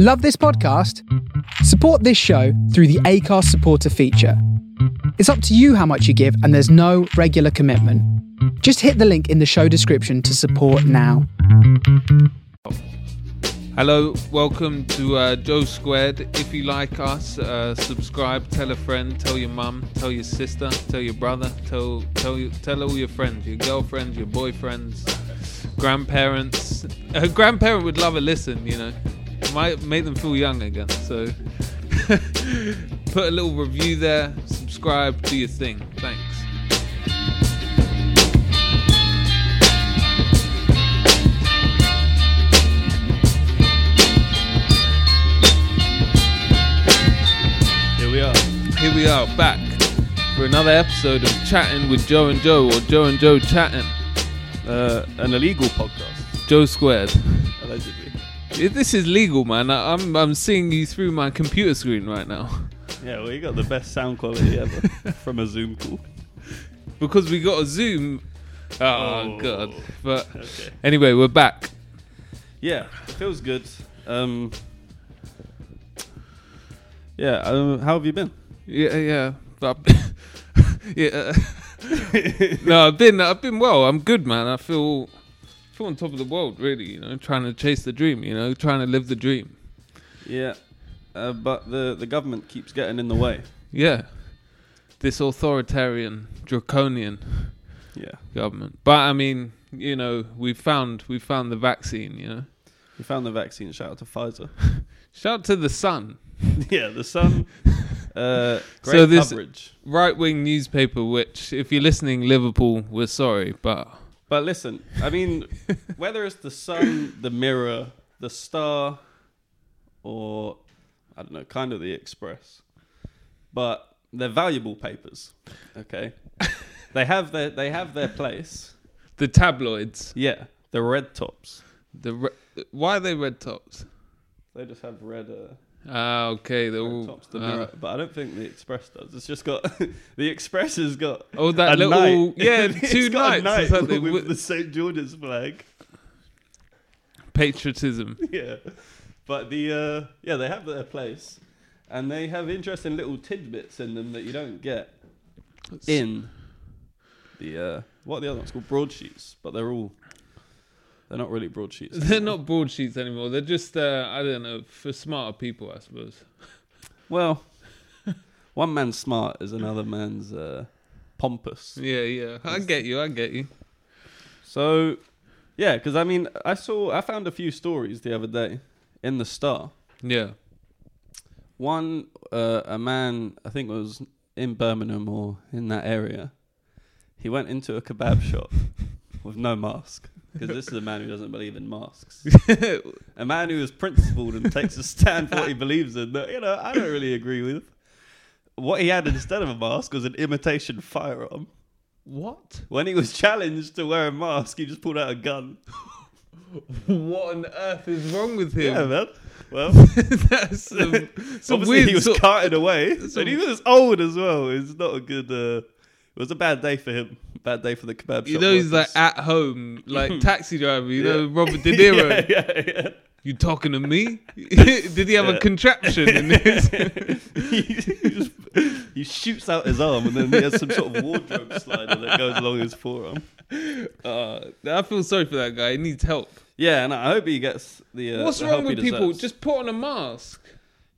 Love this podcast? Support this show through the Anchor supporter feature. It's up to you how much you give, and there's no regular commitment. Just hit the link in the show description to support now. Hello, welcome to uh, Joe Squared. If you like us, uh, subscribe, tell a friend, tell your mum, tell your sister, tell your brother, tell tell tell all your friends, your girlfriends, your boyfriends, grandparents. A grandparent would love a listen, you know. Might make them feel young again. So put a little review there, subscribe, do your thing. Thanks. Here we are. Here we are back for another episode of Chatting with Joe and Joe, or Joe and Joe Chatting. Uh, an illegal podcast, Joe Squared. allegedly. This is legal, man. I- I'm I'm seeing you through my computer screen right now Yeah, well, you got the best sound quality ever from a Zoom call. because we got a Zoom. Oh, Oh. god! But Okay. anyway, we're back. Yeah, it feels good. Um, yeah, um, how have you been? Yeah, yeah. Yeah. no, I've been I've been well. I'm good, man. I feel feel on top of the world, really. You know, trying to chase the dream. You know, trying to live the dream. Yeah, uh, but the the government keeps getting in the way. Yeah. This authoritarian, draconian Yeah, government. But I mean, you know, we found we found the vaccine. You know, we found the vaccine. Shout out to Pfizer. shout out to the Sun, yeah, the Sun. Uh, great So this- coverage. right wing newspaper. Which, if you're listening, Liverpool, we're sorry, but But listen, I mean, whether it's the sun, the mirror, the star, or I don't know, kind of the express, but they're valuable papers. Okay, they have their they have their place. the tabloids, Yeah, the red tops. the re- why are they red tops? They just have red. Uh, Ah, okay, red all. tops. The ah. mirror, but I don't think the Express does. It's just got the Express has got Oh, that a little knight. yeah, two got a nights knight with with the St George's flag. patriotism. yeah. But the uh, yeah, they have their place, and they have interesting little tidbits in them that you don't get in the uh, what are the other ones called broadsheets, but they're all they're not really broadsheets. They're not broadsheets anymore. They're just uh, I don't know for smarter people, I suppose. Well, one man's smart is another man's uh, pompous. Yeah, yeah. I get you. I get you. So, yeah, because I mean, I saw I found a few stories the other day in the Star. Yeah. One, uh, a man, I think it was in Birmingham or in that area, he went into a kebab shop with no mask. Because this is a man who doesn't believe in masks. a man who is principled and takes a stand for what he believes in that, you know, I don't really agree with. What he had instead of a mask was an imitation firearm. what? When he was challenged to wear a mask, he just pulled out a gun. What on earth is wrong with him? Yeah, man. Well, That's some, some obviously he was sort- carted away, and he was old as well. It's not a good. Uh, it was a bad day for him. Bad day for the kebab shop. You know, he's like workers. at home, like taxi driver. You know, Robert De Niro. yeah, yeah, yeah. You talking to me? Did he have Yeah. a contraption in his? he, just he shoots out his arm, and then he has some sort of wardrobe slider that goes along his forearm. Uh, I feel sorry for that guy. He needs help. Yeah, and I hope he gets the. Uh, What's the wrong help he with people? deserves. Just put on a mask.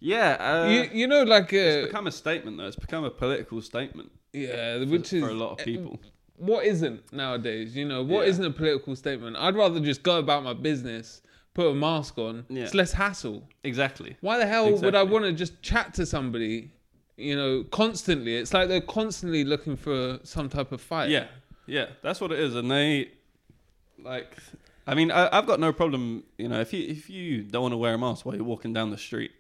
yeah, uh, you, you know, like it's uh, become a statement though. It's become a political statement yeah, which is for a lot of people. What isn't nowadays. You know, what Yeah. not a political statement? I'd rather just go about my business, put a mask on. Yeah. It's less hassle. Exactly. Why the hell would I want to just chat to somebody? You know, constantly. It's like they're constantly looking for some type of fight. Yeah, yeah, that's what it is, and they like. I mean, I, I've got no problem. You know, if you if you don't want to wear a mask while you're walking down the street,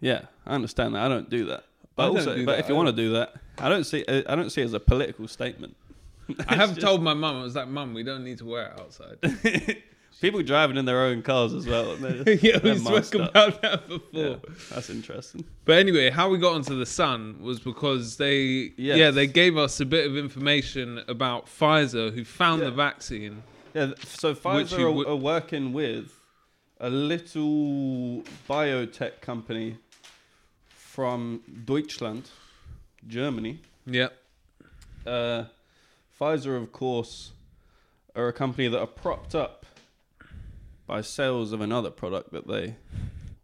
yeah, I understand that. I don't do that. But also, but that if you want to do that, I don't see. Uh, I don't see it as a political statement. I have It's told my mum, I was like, Mum, we don't need to wear it outside. people driving in their own cars as well. yeah, we spoke about that before. Yeah, that's interesting. But anyway, how we got onto the Sun was because they, Yes. yeah, they gave us a bit of information about Pfizer, who found Yeah. the vaccine. Yeah, so Pfizer are, would- are working with a little biotech company from Deutschland, Germany. Yeah. Uh, Pfizer, of course, are a company that are propped up by sales of another product that they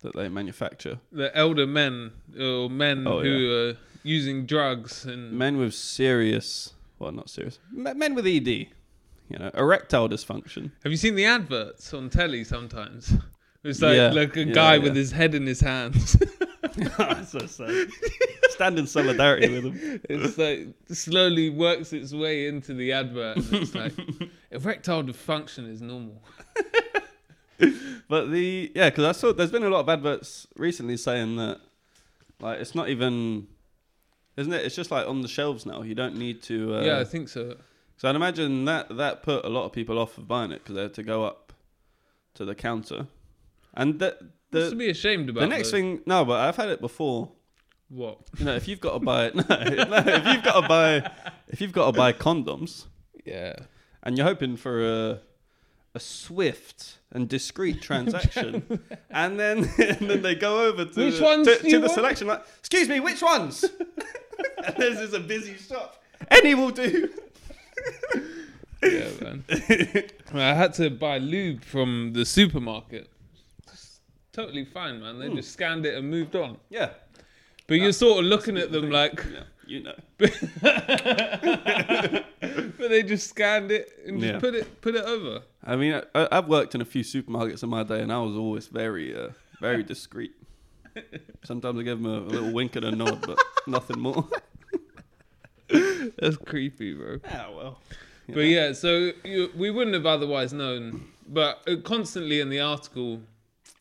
that they manufacture. The elder men or men Oh, who are using drugs and Men with serious, well, not serious, men with ED, you know, erectile dysfunction. Have you seen the adverts on telly sometimes? It's like Yeah, like a yeah, guy yeah. with his head in his hands. so sad. Stand in solidarity with them. it's like slowly works its way into the advert. And it's like erectile dysfunction is normal. But the yeah, because I saw there's been a lot of adverts recently saying that like it's not even, isn't it? It's just like on the shelves now. You don't need to. Uh, yeah, I think so. So I'd imagine that that put a lot of people off of buying it because they had to go up to the counter. And the to be ashamed about? the next though? thing, no, but I've had it before. what? You know, if you've got to buy no, no, if you've got to buy if you've got to buy condoms Yeah. and you're hoping for a a swift and discreet transaction, and then and then they go over to Which the, ones to, to the want? selection like, excuse me, which ones? and this is a busy shop. Any will do. Yeah, man. I had to buy lube from the supermarket. Totally fine, man. They just scanned it and moved on. Yeah, But you're sort of looking at them like, yeah, you know. but they just scanned it and just Yeah. put it put it over. I mean, I, I've worked in a few supermarkets in my day, and I was always very, uh, very discreet. Sometimes I give them a, a little wink and a nod, but nothing more. That's creepy, bro. Yeah, well. you But know. yeah, so you, we wouldn't have otherwise known. But uh, constantly in the article,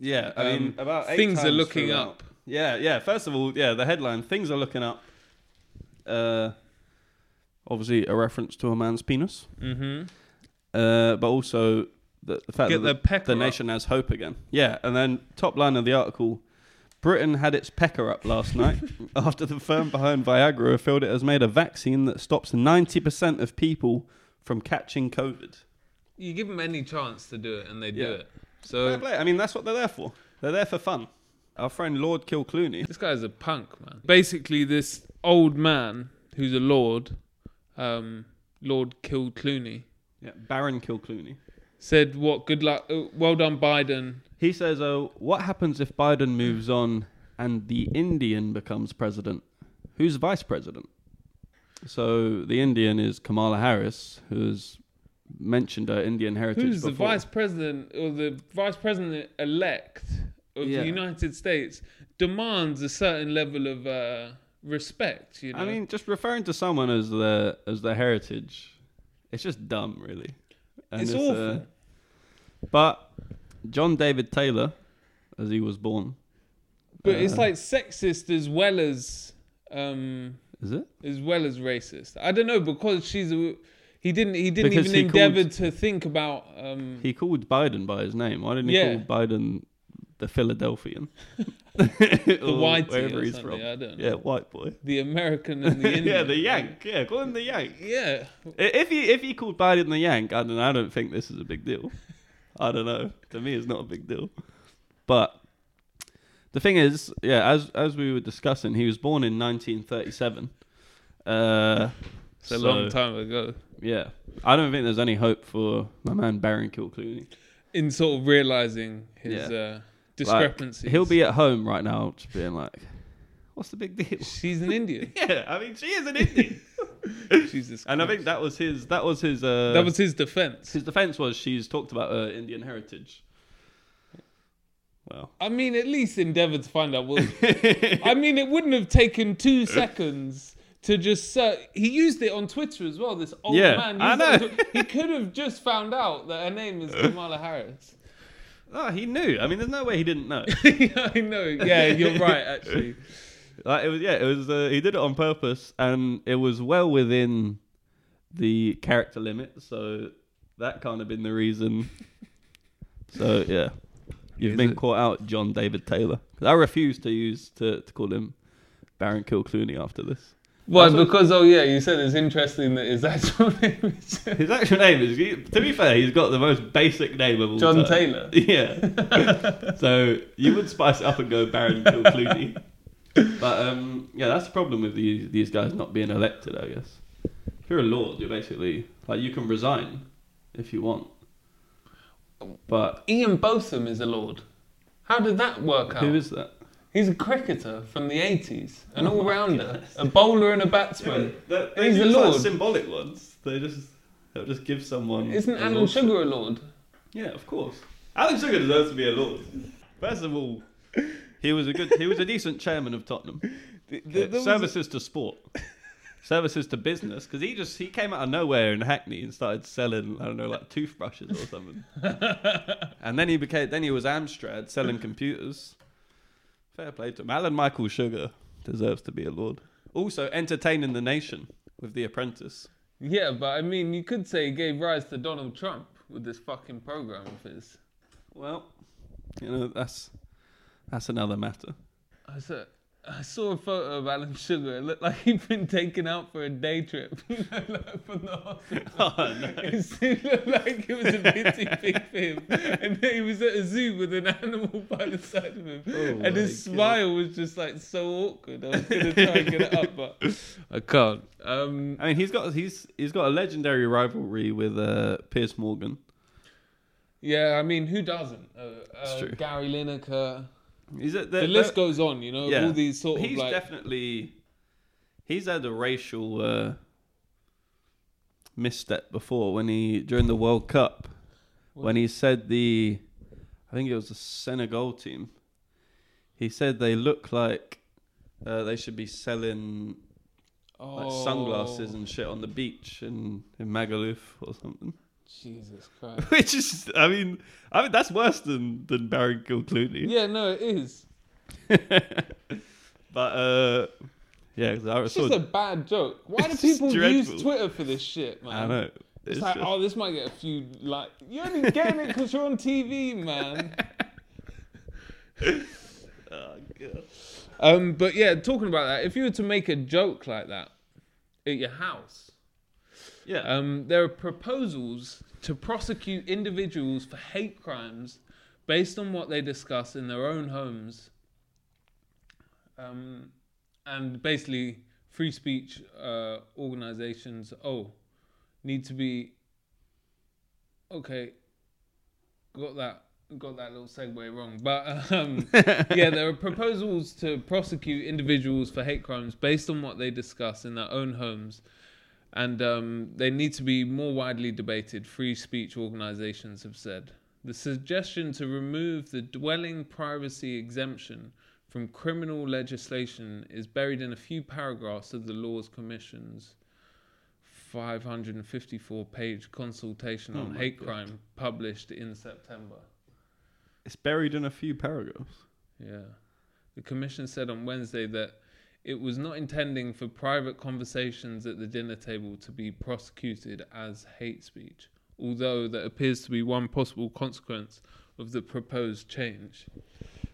yeah. I mean, um, about eight things are looking throughout- up. Yeah, yeah. First of all, yeah, the headline: things are looking up. Uh, obviously, a reference to a man's penis. Mm-hmm. Uh, but also the, the fact Get that the the up. nation has hope again. Yeah, and then top line of the article: Britain had its pecker up last night after the firm behind Viagra filled it has made a vaccine that stops ninety percent of people from catching COVID. You give them any chance to do it, and they do Yeah. it. Fair So play. I mean, that's what they're there for. They're there for fun. Our friend Lord Kilclooney. this guy's a punk, man. Basically, this old man who's a lord, um, Lord Kilclooney, Yeah, Baron Kilclooney. said, "What? Good luck. Uh, well done, Biden." He says, "Oh, what happens if Biden moves on and the Indian becomes president? Who's vice president?" So the Indian is Kamala Harris, who's mentioned her Indian heritage. Who's the vice president or the vice president elect of Yeah. the United States demands a certain level of uh, respect. You know, I mean, just referring to someone as their as their heritage, it's just dumb, really. And it's uh, awful. but John David Taylor, as he was born, but it's uh, like sexist as well as um, is it? as well as racist. I don't know because she's a. He didn't. He didn't Because even he called- endeavor to think about. Um, He called Biden by his name. Why didn't he Yeah. call Biden the Philadelphian? the Or whitey wherever he's from. I don't know. Yeah, white boy. The American and the Indian. yeah, the Yank. Yeah, call him the Yank. Yeah. If he if he called Biden the Yank, I don't I don't think this is a big deal. I don't know. To me, it's not a big deal. But the thing is, yeah, as as we were discussing, he was born in 1937. Uh, It's a so, long time ago. Yeah, I don't think there's any hope for my man Baron Kilclooney. In sort of realizing his Yeah. uh, Like, discrepancies. he'll be at home right now, just being like, "What's the big deal?" She's an Indian. yeah, I mean, she is an Indian, Jesus. and I think that was his. That was his. Uh, that was his defense. his defense was she's talked about her Indian heritage. Well, I mean, at least endeavor to find out what. I mean, it wouldn't have taken two seconds to just. Uh, he used it on Twitter as well. This old Yeah, man. I used it on know. He could have just found out that her name is Kamala Harris. oh, he knew. I mean, there's no way he didn't know. I know. Yeah, you're right. Actually, like, it was yeah, it was. Uh, he did it on purpose, and it was well within the character limit. So that kind of been the reason. So yeah, you've Is been it- caught out, John David Taylor. I refuse to use to, to call him Baron Kilclooney after this. Why? That's Because oh yeah, you said it's interesting that his actual name is His actual name is. To be fair, he's got the most basic name of all John time. Taylor. Yeah. so you would spice it up and go Baron Kilclooney. But um, yeah, that's the problem with these these guys not being elected. I guess if you're a lord, you're basically like you can resign if you want. But Ian Botham is a lord. How did that work out? who is that? He's a cricketer from the 80s, an oh all rounder, a bowler and a batsman. He's a use, like, symbolic ones. They just they'll just give someone. Isn't a Alan. Sugar a lord? Yeah, of course. Alan Sugar deserves to be a lord. First of all, he was a good, he was a decent chairman of Tottenham. The- the- services to sport, services to business, because he just he came out of nowhere in Hackney and started selling I don't know like toothbrushes or something. and then he became then he was Amstrad selling computers. Fair play to him. Alan Michael Sugar deserves to be a lord. Also entertaining the nation with The Apprentice. Yeah, but I mean, you could say he gave rise to Donald Trump with this fucking program of his. Well, you know that's that's another matter. I saw, I saw a photo of Alan Sugar. It looked like he'd been taken out for a day trip, you know, like from the hospital. Oh, no. It looked like it was a bit too big for him. And he was at a zoo with an animal by the side of him. Oh and his God. smile was just like so awkward. I was going to try and get it up, but I can't. Um, I mean, he's got he's he's got a legendary rivalry with uh, Piers Morgan. yeah, I mean, who doesn't? Uh, uh. Gary Lineker. He's a, The list goes on, you know, all these sort of he's like. definitely he's had a racial uh, misstep before when he during the World Cup when he said the I think it was the Senegal team. He said they look like uh, they should be selling like oh, sunglasses and shit on the beach in in Magaluf or something. Jesus Christ. Which is, I mean, I mean that's worse than than Baron Kilclooney. yeah, no, it is. But uh, yeah, 'cause I It's saw. just a bad joke. Why do people use Twitter for this shit, man? I know. It's, It's like, just- oh, this might get a few like. You're only getting it because you're on TV, man. Oh, God. Um, but yeah, talking about that, if you were to make a joke like that at your house, Yeah. um, there are proposals to prosecute individuals for hate crimes based on what they discuss in their own homes. Um, and basically, free speech uh, organizations, oh, need to be. Okay, got that. Got that little segue wrong, but um, yeah, there are proposals to prosecute individuals for hate crimes based on what they discuss in their own homes, and um, they need to be more widely debated. Free speech organizations have said the suggestion to remove the dwelling privacy exemption from criminal legislation is buried in a few paragraphs of the Laws Commission's 554 page consultation Oh on hate God. crime published in September. it's buried in a few paragraphs. Yeah. The Commission said on Wednesday that it was not intending for private conversations at the dinner table to be prosecuted as hate speech, although that appears to be one possible consequence of the proposed change.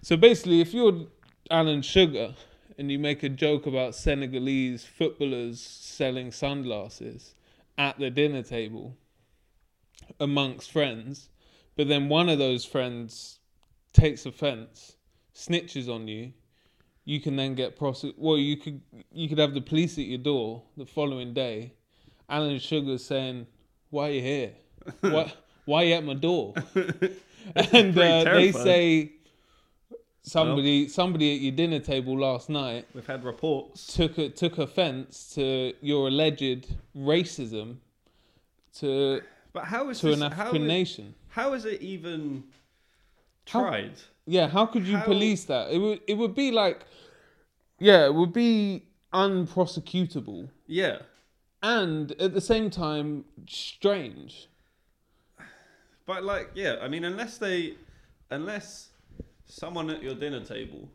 So basically, if you're Alan Sugar and you make a joke about Senegalese footballers selling sunglasses at the dinner table amongst friends, but then one of those friends takes offense, snitches on you, you can then get prosec. Well, you could you could have the police at your door the following day. Alan Sugar saying, "Why are you here? Why why are you at my door?" and uh, they say somebody somebody at your dinner table last night We've had reports. took a, took offense to your alleged racism to But how is to this, an African is- nation. How is it even How- tried? Yeah, how could you How- police that? It would it would be like yeah, it would be unprosecutable Yeah. and at the same time strange. But like, yeah, I mean, unless they, unless someone at your dinner table,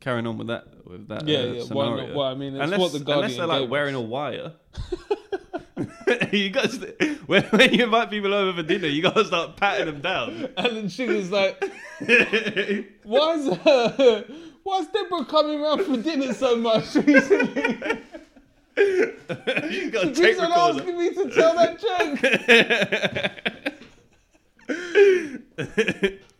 carrying on with that, with that, Yeah, uh, yeah. Why scenario, not? Well, I mean, it's unless, what the Guardian unless they're like wearing a wire. you got to, when, when you invite people over for dinner, you got to start patting them down. Alan Sugar's like, why is uh, why is Deborah coming around for dinner so much recently? you got tape on asking me to tell that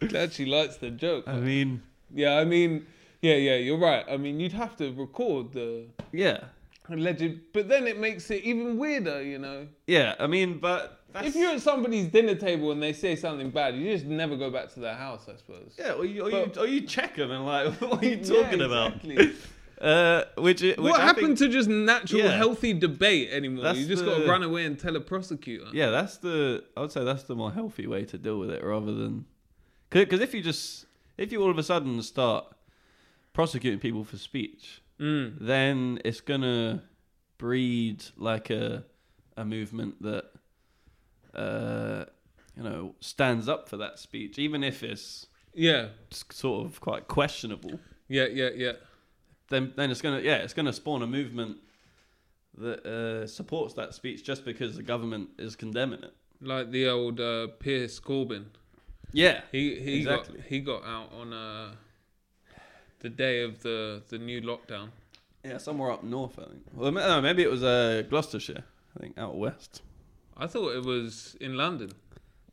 joke. Glad she likes the joke. I mean, Yeah, I mean, yeah, yeah, you're right. I mean, you'd have to record the yeah, alleged, but then it makes it even weirder, you know. yeah. I mean, but that's, If you're at somebody's dinner table and they say something bad, you just never go back to their house, I suppose. yeah, or you, or, But- you, or you check them and like, what are you Yeah, talking about? exactly. Uh, which, which what I happened think- to just natural, Yeah. healthy debate anymore? That's you just got to run away and tell a prosecutor. Yeah, that's the. I would say that's the more healthy way to deal with it, rather than because if you just if you all of a sudden start prosecuting people for speech, Mm. then it's gonna breed like a a movement that uh you know stands up for that speech, even if it's Yeah, sort of quite questionable. yeah, yeah, yeah. Then then it's gonna yeah it's gonna spawn a movement that uh, supports that speech just because the government is condemning it. Like the old uh, Piers Corbyn. Yeah, He he Exactly. got he got out on uh, the day of the the new lockdown. Yeah, somewhere up north, I think. Well, no, maybe it was uh, Gloucestershire. I think out west. I thought it was in London.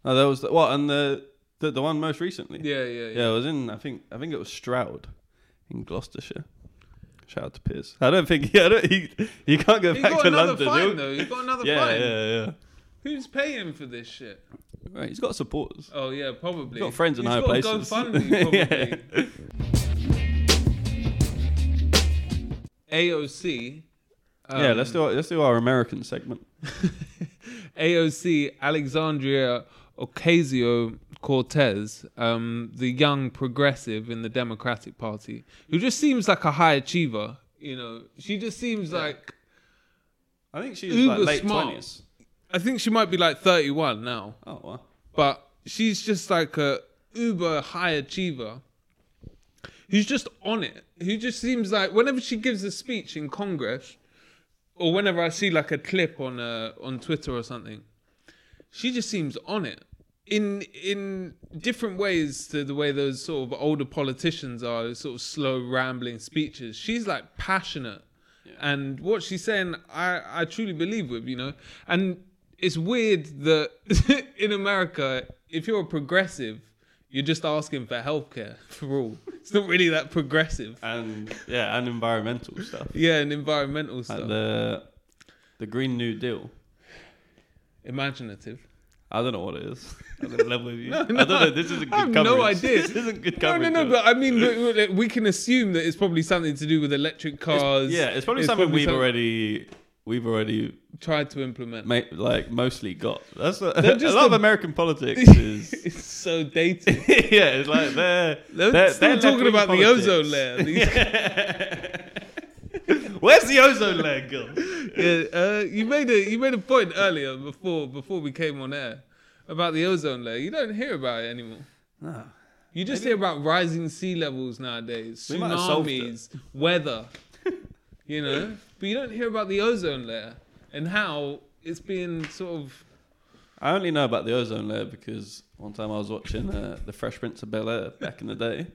Oh, there was the, what and the, the the one most recently. Yeah, yeah, yeah. Yeah, it was in. I think I think it was Stroud, in Gloucestershire. Shout out to Piers. I don't think. Yeah, I don't, he he can't go He back got to another London. fine He'll- though. He got another yeah, fine. yeah, yeah. Who's paying for this shit? Right, he's got supporters. Oh yeah, probably. He's got friends in He's high got places. GoFundMe, probably. AOC. yeah, um, let's do our, let's do our American segment. AOC Alexandria Ocasio Cortez, um, the young progressive in the Democratic Party, who just seems like a high achiever. You know, she just seems like I think she's like late twenties. I think she might be like 31 now, Oh wow. but she's just like a uber high achiever. Who's just on it? Who just seems like whenever she gives a speech in Congress, or whenever I see like a clip on uh, on Twitter or something, she just seems on it in in different ways to the way those sort of older politicians are, those sort of slow rambling speeches. She's like passionate, and what she's saying, I I truly believe with you know, and it's weird that in America, if you're a progressive, you're just asking for healthcare for all. It's not really that progressive. And yeah, and environmental stuff. Yeah, and environmental stuff. Like the the Green New Deal. Imaginative. I don't know what it is. I don't you. No, I don't know. This isn't good I have coverage. no idea. This isn't good coverage. no, no. it. But I mean, we can assume that it's probably something to do with electric cars. yeah, it's probably something we've some- already we've already tried to implement. ma- like mostly got. That's what, a lot of American politics is. it's so dated. yeah, it's like they're They're, they're, still they're talking about the ozone layer. These- Where's the ozone layer, girl? yeah, uh, you made a you made a point earlier before before we came on air about the ozone layer. You don't hear about it anymore. No. You just hear about rising sea levels nowadays, We tsunamis, weather. You know, but you don't hear about the ozone layer and how it's being sort of. I only know about the ozone layer because one time I was watching uh, The Fresh Prince of Bel Air back in the day,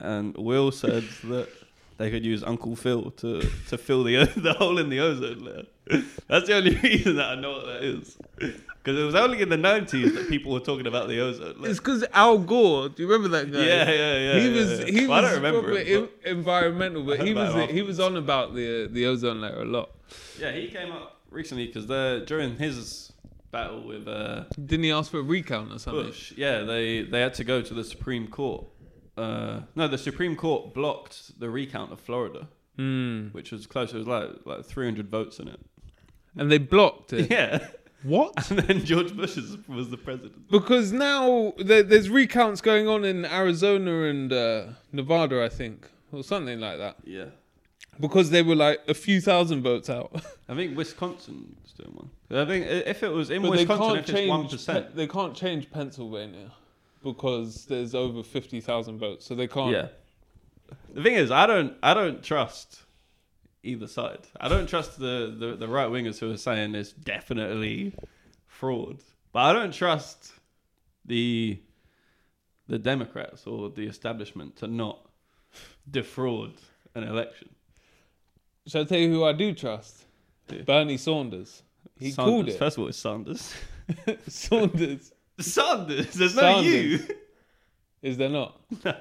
and Will said that they could use Uncle Phil to, to fill the the hole in the ozone layer. That's the only reason that I know what that is. Because it was only in the 90s that people were talking about the ozone layer. It's because Al Gore. Do you remember that guy? Yeah, yeah, yeah. he was yeah. he Well, I was don't remember him, en- environmental, but he was he was on about the the ozone layer a lot. Yeah, he came up recently because during his battle with uh, Didn't he ask for a recount or something? Bush, yeah, they they had to go to the Supreme Court. Uh, no, the Supreme Court blocked the recount of Florida, Hmm. which was close. It was like like 300 votes in it. And they blocked it. Yeah, What? and then George Bush is, was the president. Because now there, there's recounts going on in Arizona and uh, Nevada, I think, or something like that. Yeah, Because they were like a few thousand votes out. I think Wisconsin's doing one. I think if it was in But they Wisconsin, can't if it's one Pe- they can't change Pennsylvania because there's over fifty thousand votes, so they can't. Yeah. The thing is, I don't, I don't trust either side. I don't trust the, the, the right wingers who are saying it's definitely fraud, but I don't trust the the Democrats or the establishment to not defraud an election. Shall I tell you who I do trust? Bernie Saunders. He Sanders. called it First of all, it's Sanders. Saunders. Sanders. There's no Sanders. you. Is there not? No.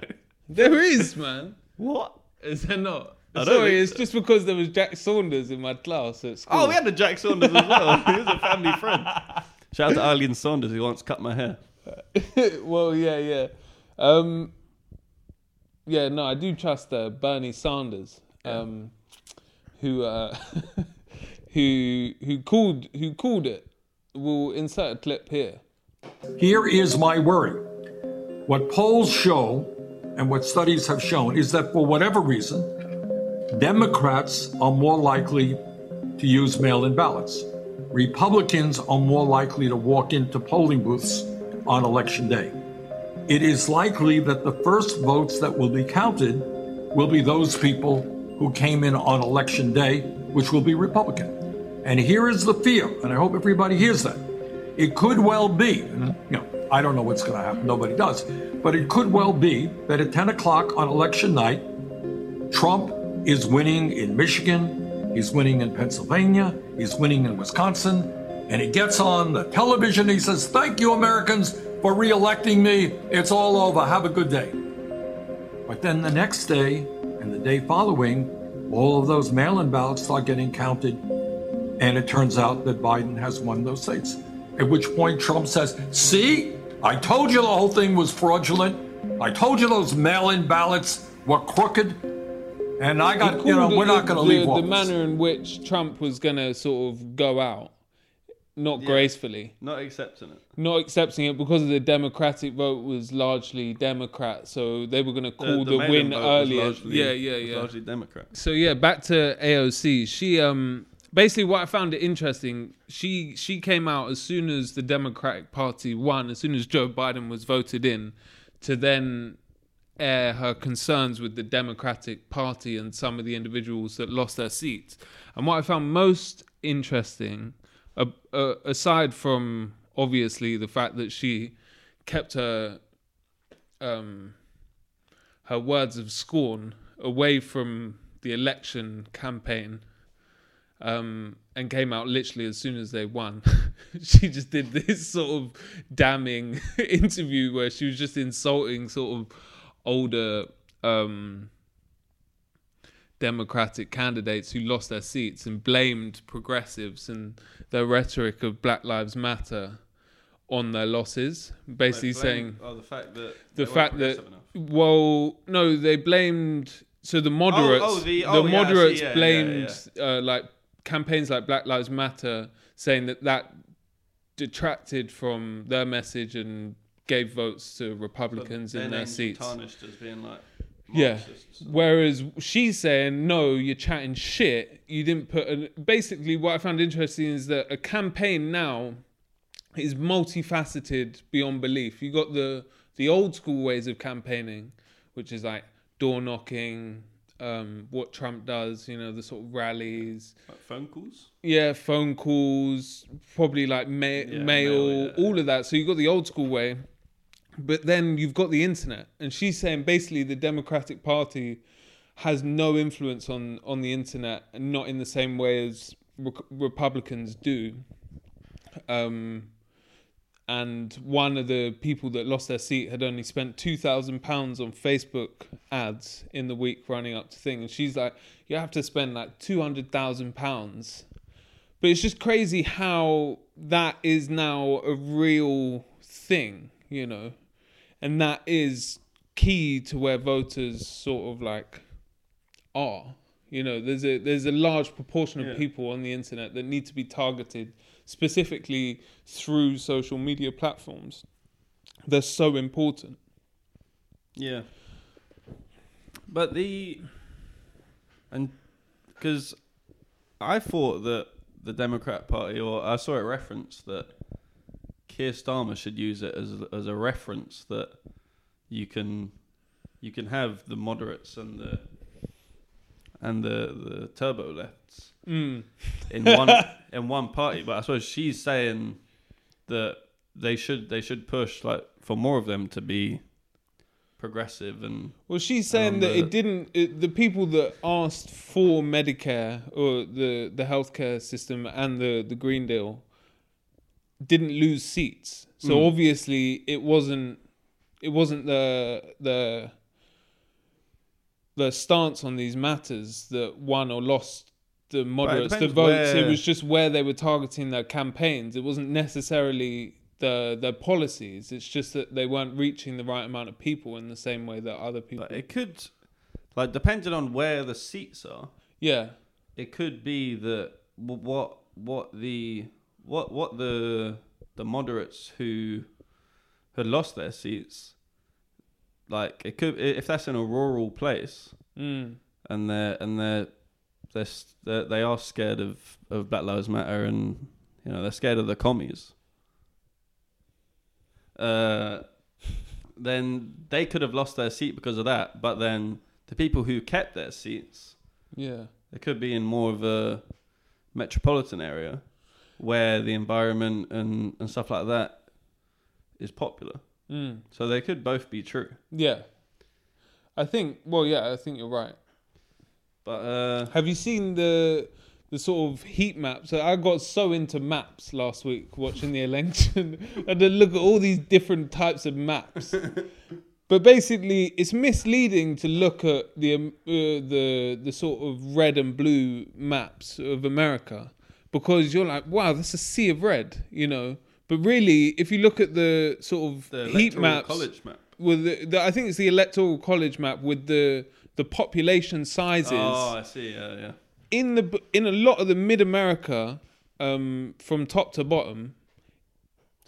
There is, man. What? Is there not? I don't Sorry, think it's so. just because there was Jack Saunders in my class at school. Oh, we had a Jack Saunders as well. he was a family friend. Shout out to Eileen Saunders who once cut my hair. well, yeah, yeah. Um, yeah, no, I do trust uh, Bernie Sanders, um, who uh, who who called who called it. We'll insert a clip here. Here is my worry. What polls show and what studies have shown is that for whatever reason, Democrats are more likely to use mail in ballots. Republicans are more likely to walk into polling booths on election day. It is likely that the first votes that will be counted will be those people who came in on election day, which will be Republican. And here is the fear, and I hope everybody hears that. It could well be, you know, I don't know what's going to happen, nobody does, but it could well be that at 10 o'clock on election night, Trump is winning in Michigan, he's winning in Pennsylvania, he's winning in Wisconsin, and he gets on the television. He says, Thank you, Americans, for re electing me. It's all over. Have a good day. But then the next day and the day following, all of those mail in ballots start getting counted, and it turns out that Biden has won those states. At which point Trump says, See, I told you the whole thing was fraudulent. I told you those mail in ballots were crooked. And I got, you know, called we're not going to the, leave the office. manner in which Trump was going to sort of go out, not gracefully, Not accepting it. not accepting it because of the Democratic vote was largely Democrat, so they were going to call the, mail-in win earlier. largely- yeah, yeah, yeah. Largely Democrat. so yeah, back to AOC. She um basically what I found it interesting. She she came out as soon as the Democratic Party won, as soon as Joe Biden was voted in, to then air her concerns with the Democratic Party and some of the individuals that lost their seats. And what I found most interesting, uh, uh, aside from obviously the fact that she kept her um, her words of scorn away from the election campaign um, and came out literally as soon as they won. she just did this sort of damning interview where she was just insulting sort of older um, Democratic candidates who lost their seats and blamed progressives and their rhetoric of Black Lives Matter on their losses, basically saying oh, the fact that the fact that well no they blamed so the moderates oh, the- the, oh, yeah, I see, moderates yeah, yeah, blamed Uh, like campaigns like black lives matter saying that that detracted from their message and gave votes to republicans in their seats tarnished as being like yeah. Whereas she's saying, no, you're chatting shit. You didn't put an. Basically, what I found interesting is that a campaign now is multifaceted beyond belief. You got the the old school ways of campaigning, which is like door knocking, um, what Trump does, you know, the sort of rallies, Like phone calls. yeah, phone calls, probably like ma- Yeah, mail, mail, yeah, all of that. So you've got the old school way, but then you've got the internet. And she's saying basically the Democratic Party has no influence on, on the internet and not in the same way as Re- Republicans do. Um, and one of the people that lost their seat had only spent two thousand pounds on Facebook ads in the week running up to thing, and she's like, "You have to spend like two hundred thousand pounds." But it's just crazy how that is now a real thing, you know, and that is key to where voters sort of like are. You know, there's a there's a large proportion of Yeah. people on the internet that need to be targeted specifically through social media platforms. They're so important. Yeah. But the and because I thought that the Democrat Party, or I saw a reference that Keir Starmer should use it as as a reference that you can you can have the moderates and the and the the turbo lefts Mm. in one in one party. But I suppose she's saying that they should they should push like for more of them to be progressive and Well, she's saying that the- it didn't. It, the people that asked for Medicare or the the healthcare system and the the Green Deal didn't lose seats. So Mm. obviously, it wasn't. It wasn't the the the stance on these matters that won or lost the moderates the votes. It was just where they were targeting their campaigns. It wasn't necessarily the their policies. It's just that they weren't reaching the right amount of people in the same way that other people. but it could like depending on where the seats are yeah, it could be that what what the what what the the moderates who had lost their seats like it could if that's in a rural place mm. and they're and they're they're, they're they are scared of of Black Lives Matter and you know they're scared of the commies uh then they could have lost their seat because of that but then the people who kept their seats yeah, they could be in more of a metropolitan area where the environment and, and stuff like that is popular. mm. So they could both be true. yeah. I think. Well, yeah, I think you're right. But uh, Have you seen the the sort of heat maps? I got so into maps last week watching the election, and then look at all these different types of maps. But basically, it's misleading to look at the um, uh, the the sort of red and blue maps of America because you're like, wow, that's a sea of red, you know. But really, if you look at the sort of the heat maps, college map. with the, the, I think it's the electoral college map with the the population sizes Oh, I see. Yeah, yeah. in the in a lot of the mid America, um, from top to bottom,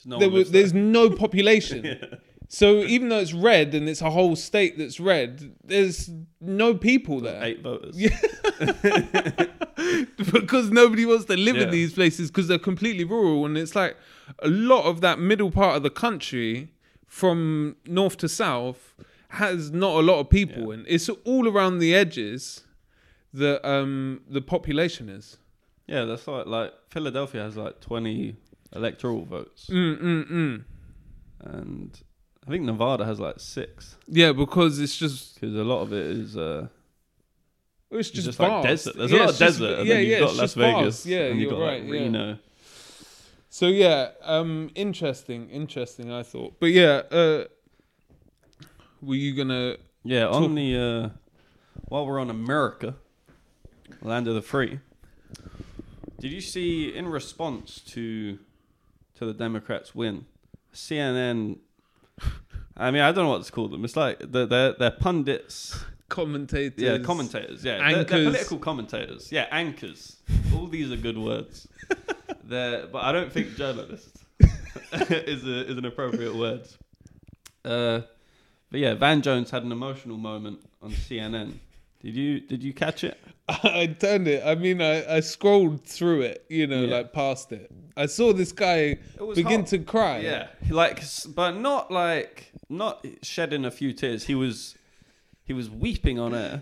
No there was, lives there's there. no population. So even though it's red and it's a whole state that's red, there's no people there eight voters. because nobody wants to live in these places because they're completely rural and it's like a lot of that middle part of the country from north to south has not a lot of people Yeah. and it's all around the edges that um the population is. Yeah, that's like like Philadelphia has like twenty electoral votes, Mm mm mm. and I think Nevada has like six Yeah, because it's just because a lot of it is. Uh, it's It's just, just like desert. There's Yeah, a lot of just- desert, and yeah, then you've yeah, got Las just. Vegas. Yeah, and you've got right. like. Reno. So yeah, um, interesting, interesting. I thought, but yeah, uh, were you gonna? Yeah, Talk- on the uh, while we're on America, land of the free. Did you see in response to to the Democrats' win, CNN? I mean, I don't know what to call them. It's like they're they're, they're pundits. commentators. Yeah, commentators. Yeah, they're, they're political commentators. Yeah, anchors. All these are good words. they're, but I don't think journalist is a, is an appropriate word. Uh, but yeah, Van Jones had an emotional moment on CNN. Did you did you catch it? I turned it. I mean, I, I scrolled through it, you know, Yeah. like past it. I saw this guy begin hot. to cry. Yeah, like, but not like not shedding a few tears. He was he was weeping on air,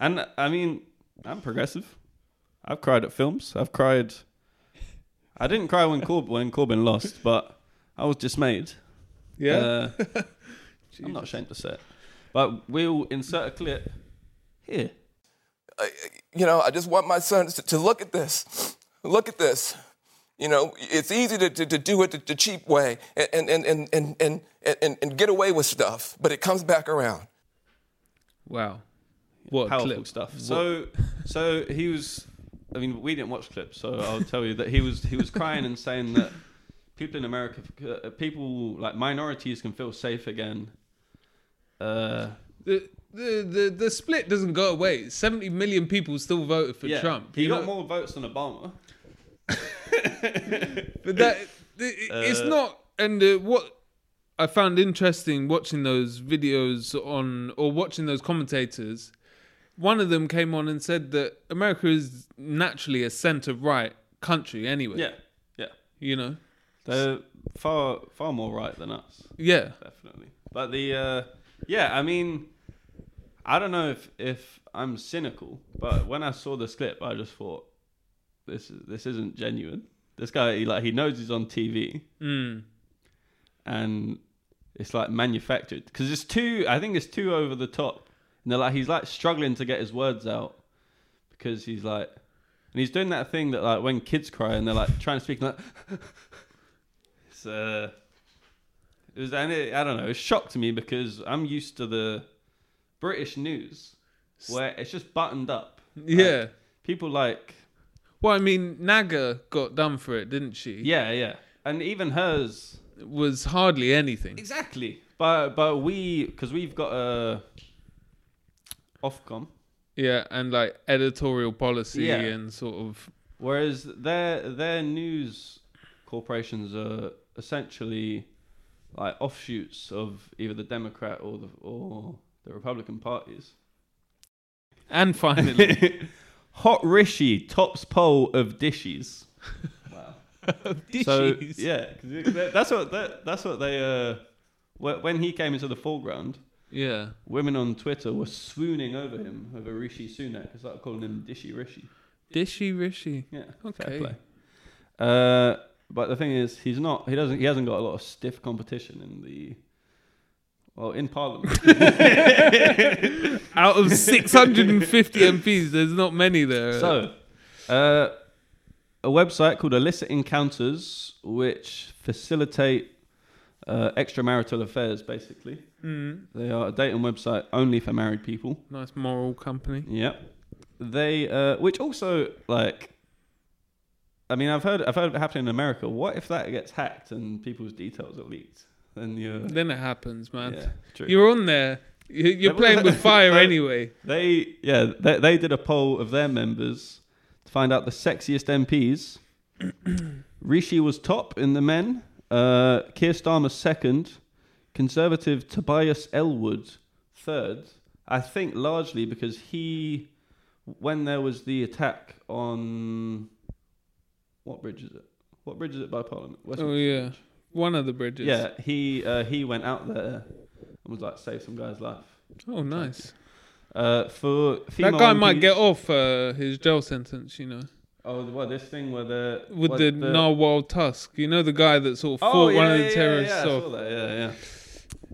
and I mean, I'm progressive. I've cried at films. I've cried. I didn't cry when Corb- when Corbyn lost, but I was dismayed. yeah. Uh, I'm not ashamed to say it. But we'll insert a clip here. I- you know, I just want my sons to, to look at this. Look at this. You know, it's easy to, to, to do it the, the cheap way and, and, and, and, and, and, and, and get away with stuff, but it comes back around. wow. What a powerful clip. stuff. So, so he was. I mean, we didn't watch clips, so I'll tell you that he was he was crying and saying that people in America, uh, people like minorities, can feel safe again. Uh, The, the the the split doesn't go away. Seventy million people still voted for yeah, Trump. He you got know? more votes than Obama. But that th- it's Uh, not. And uh, what I found interesting watching those videos on or watching those commentators, one of them came on and said that America is naturally a centre right country anyway. Yeah, yeah. You know. They're far far more right than us. Yeah. definitely. But the uh, yeah, I mean, I don't know if if I'm cynical, but when I saw this clip, I just thought this is this isn't genuine. This guy, he, like, he knows he's on TV, Mm. and it's like manufactured because it's too. I think it's too over the top. And they're like he's like struggling to get his words out because he's like, and he's doing that thing that like when kids cry and they're like trying to speak like. it's uh, it was and it, I don't know. It shocked me because I'm used to the British news where it's just buttoned up. Yeah. People like Well, I mean, Naga got done for it, didn't she? yeah, yeah, and even hers Was hardly anything. exactly. But but we because we've got a Ofcom, Yeah, and like editorial policy Yeah. and sort of. whereas their their news corporations are essentially like offshoots of either the Democrat or the or the Republican parties. And finally, Hot Rishi tops poll of dishes. Wow. So dishes. yeah, 'cause it- that's what that, that's what they uh wh- when he came into the foreground, Yeah. women on Twitter were swooning over him over Rishi Sunak. They started calling him Dishy Rishi. Dishy Rishi. Yeah, Okay. fair play. Uh, but the thing is, he's not. He doesn't. He hasn't got a lot of stiff competition in the. Well, in Parliament. Out of 650 MPs, there's not many there. So, uh, a website called Illicit Encounters, which facilitate uh, extramarital affairs, basically. Mm. They are a dating website only for married people. nice moral company. Yep. They, uh, which also like, I mean, I've heard, I've heard it happening in America. What if that gets hacked and people's details are leaked? Then you're, Then it happens, man. yeah, true. You're on there. You- You're playing with fire anyway. They yeah they, they did a poll of their members to find out the sexiest MPs. Rishi was top in the men. Uh, Keir Starmer second. Conservative Tobias Ellwood third. I think largely because he, when there was the attack on, what bridge is it? What bridge is it by Parliament? Oh yeah, Bridge. one of the bridges. Yeah, he uh, he went out there and was like save some guy's life. Oh nice. Uh, for That guy might get off uh, his jail sentence. You know, Oh, what this thing where the with what the, Narwhal Tusk. You know the guy that sort of Oh, fought yeah, one of yeah, the terrorists Yeah, yeah, I saw that. Yeah, yeah.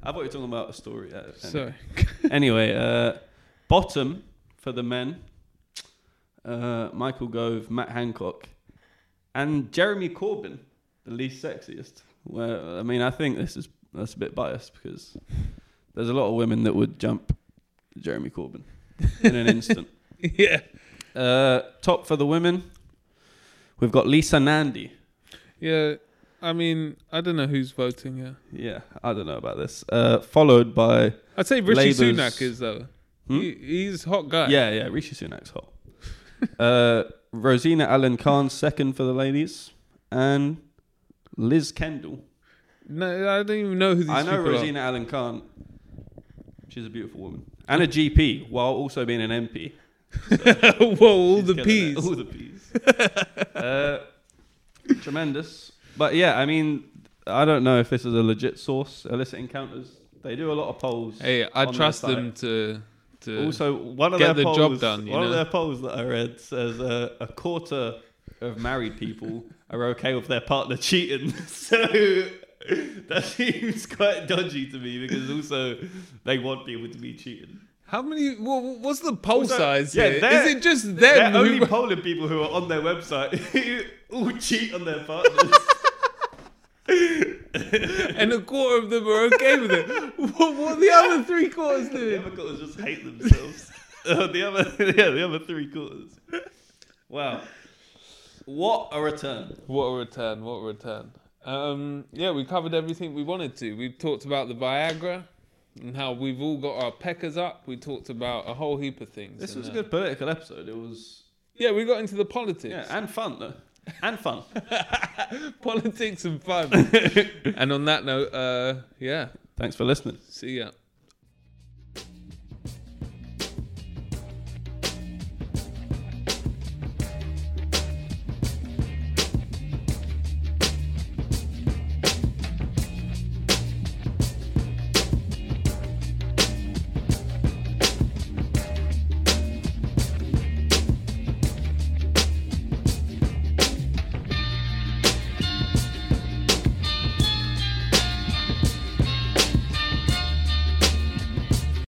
I thought you were talking about a story. Anyway. Sorry. anyway, uh, bottom for the men: uh, Michael Gove, Matt Hancock, and Jeremy Corbyn, the least sexiest. Well, I mean, I think this is that's a bit biased because there's a lot of women that would jump Jeremy Corbyn in an instant. yeah. Uh, top for the women, we've got Lisa Nandy. Yeah. I mean, I don't know who's voting. Yeah. Yeah, I don't know about this. Uh, followed by I'd say Rishi Labour's- Sunak is though. Hmm? He, he's a hot guy. yeah, yeah, Rishi Sunak's hot. uh, Rosena Allin-Khan second for the ladies, and Liz Kendall. No, I don't even know who these people are. I know people Rosena Allin-Khan. She's a beautiful woman and a GP while also being an MP. are. Whoa, all She's the killing peas. it. All the peas. uh, tremendous. But yeah, I mean, I don't know if this is a legit source. Illicit encounters. They do a lot of polls. Hey, I on their trust site. them to to. Also, one of get their the polls, job done, one of their polls that I read says uh, a quarter of married people are okay with their partner cheating. so that seems quite dodgy to me because also they want people to be cheating. How many? What, what's the poll Also, size yeah, here? Is it just them? They're who- only polling people who are on their website who all cheat on their partners. and a quarter of them are okay with it. What, what are the other three quarters do? the other quarters just hate themselves. Uh, the other, yeah, the other three quarters. Wow, what a return! What a return! What a return! Um, yeah, we covered everything we wanted to. We talked about the Viagra and how we've all got our peckers up. We talked about a whole heap of things. This was a good political episode. It was Yeah, we got into the politics. yeah, and fun though, and fun. politics and fun. and on that note, uh, yeah, Thanks for listening. see ya.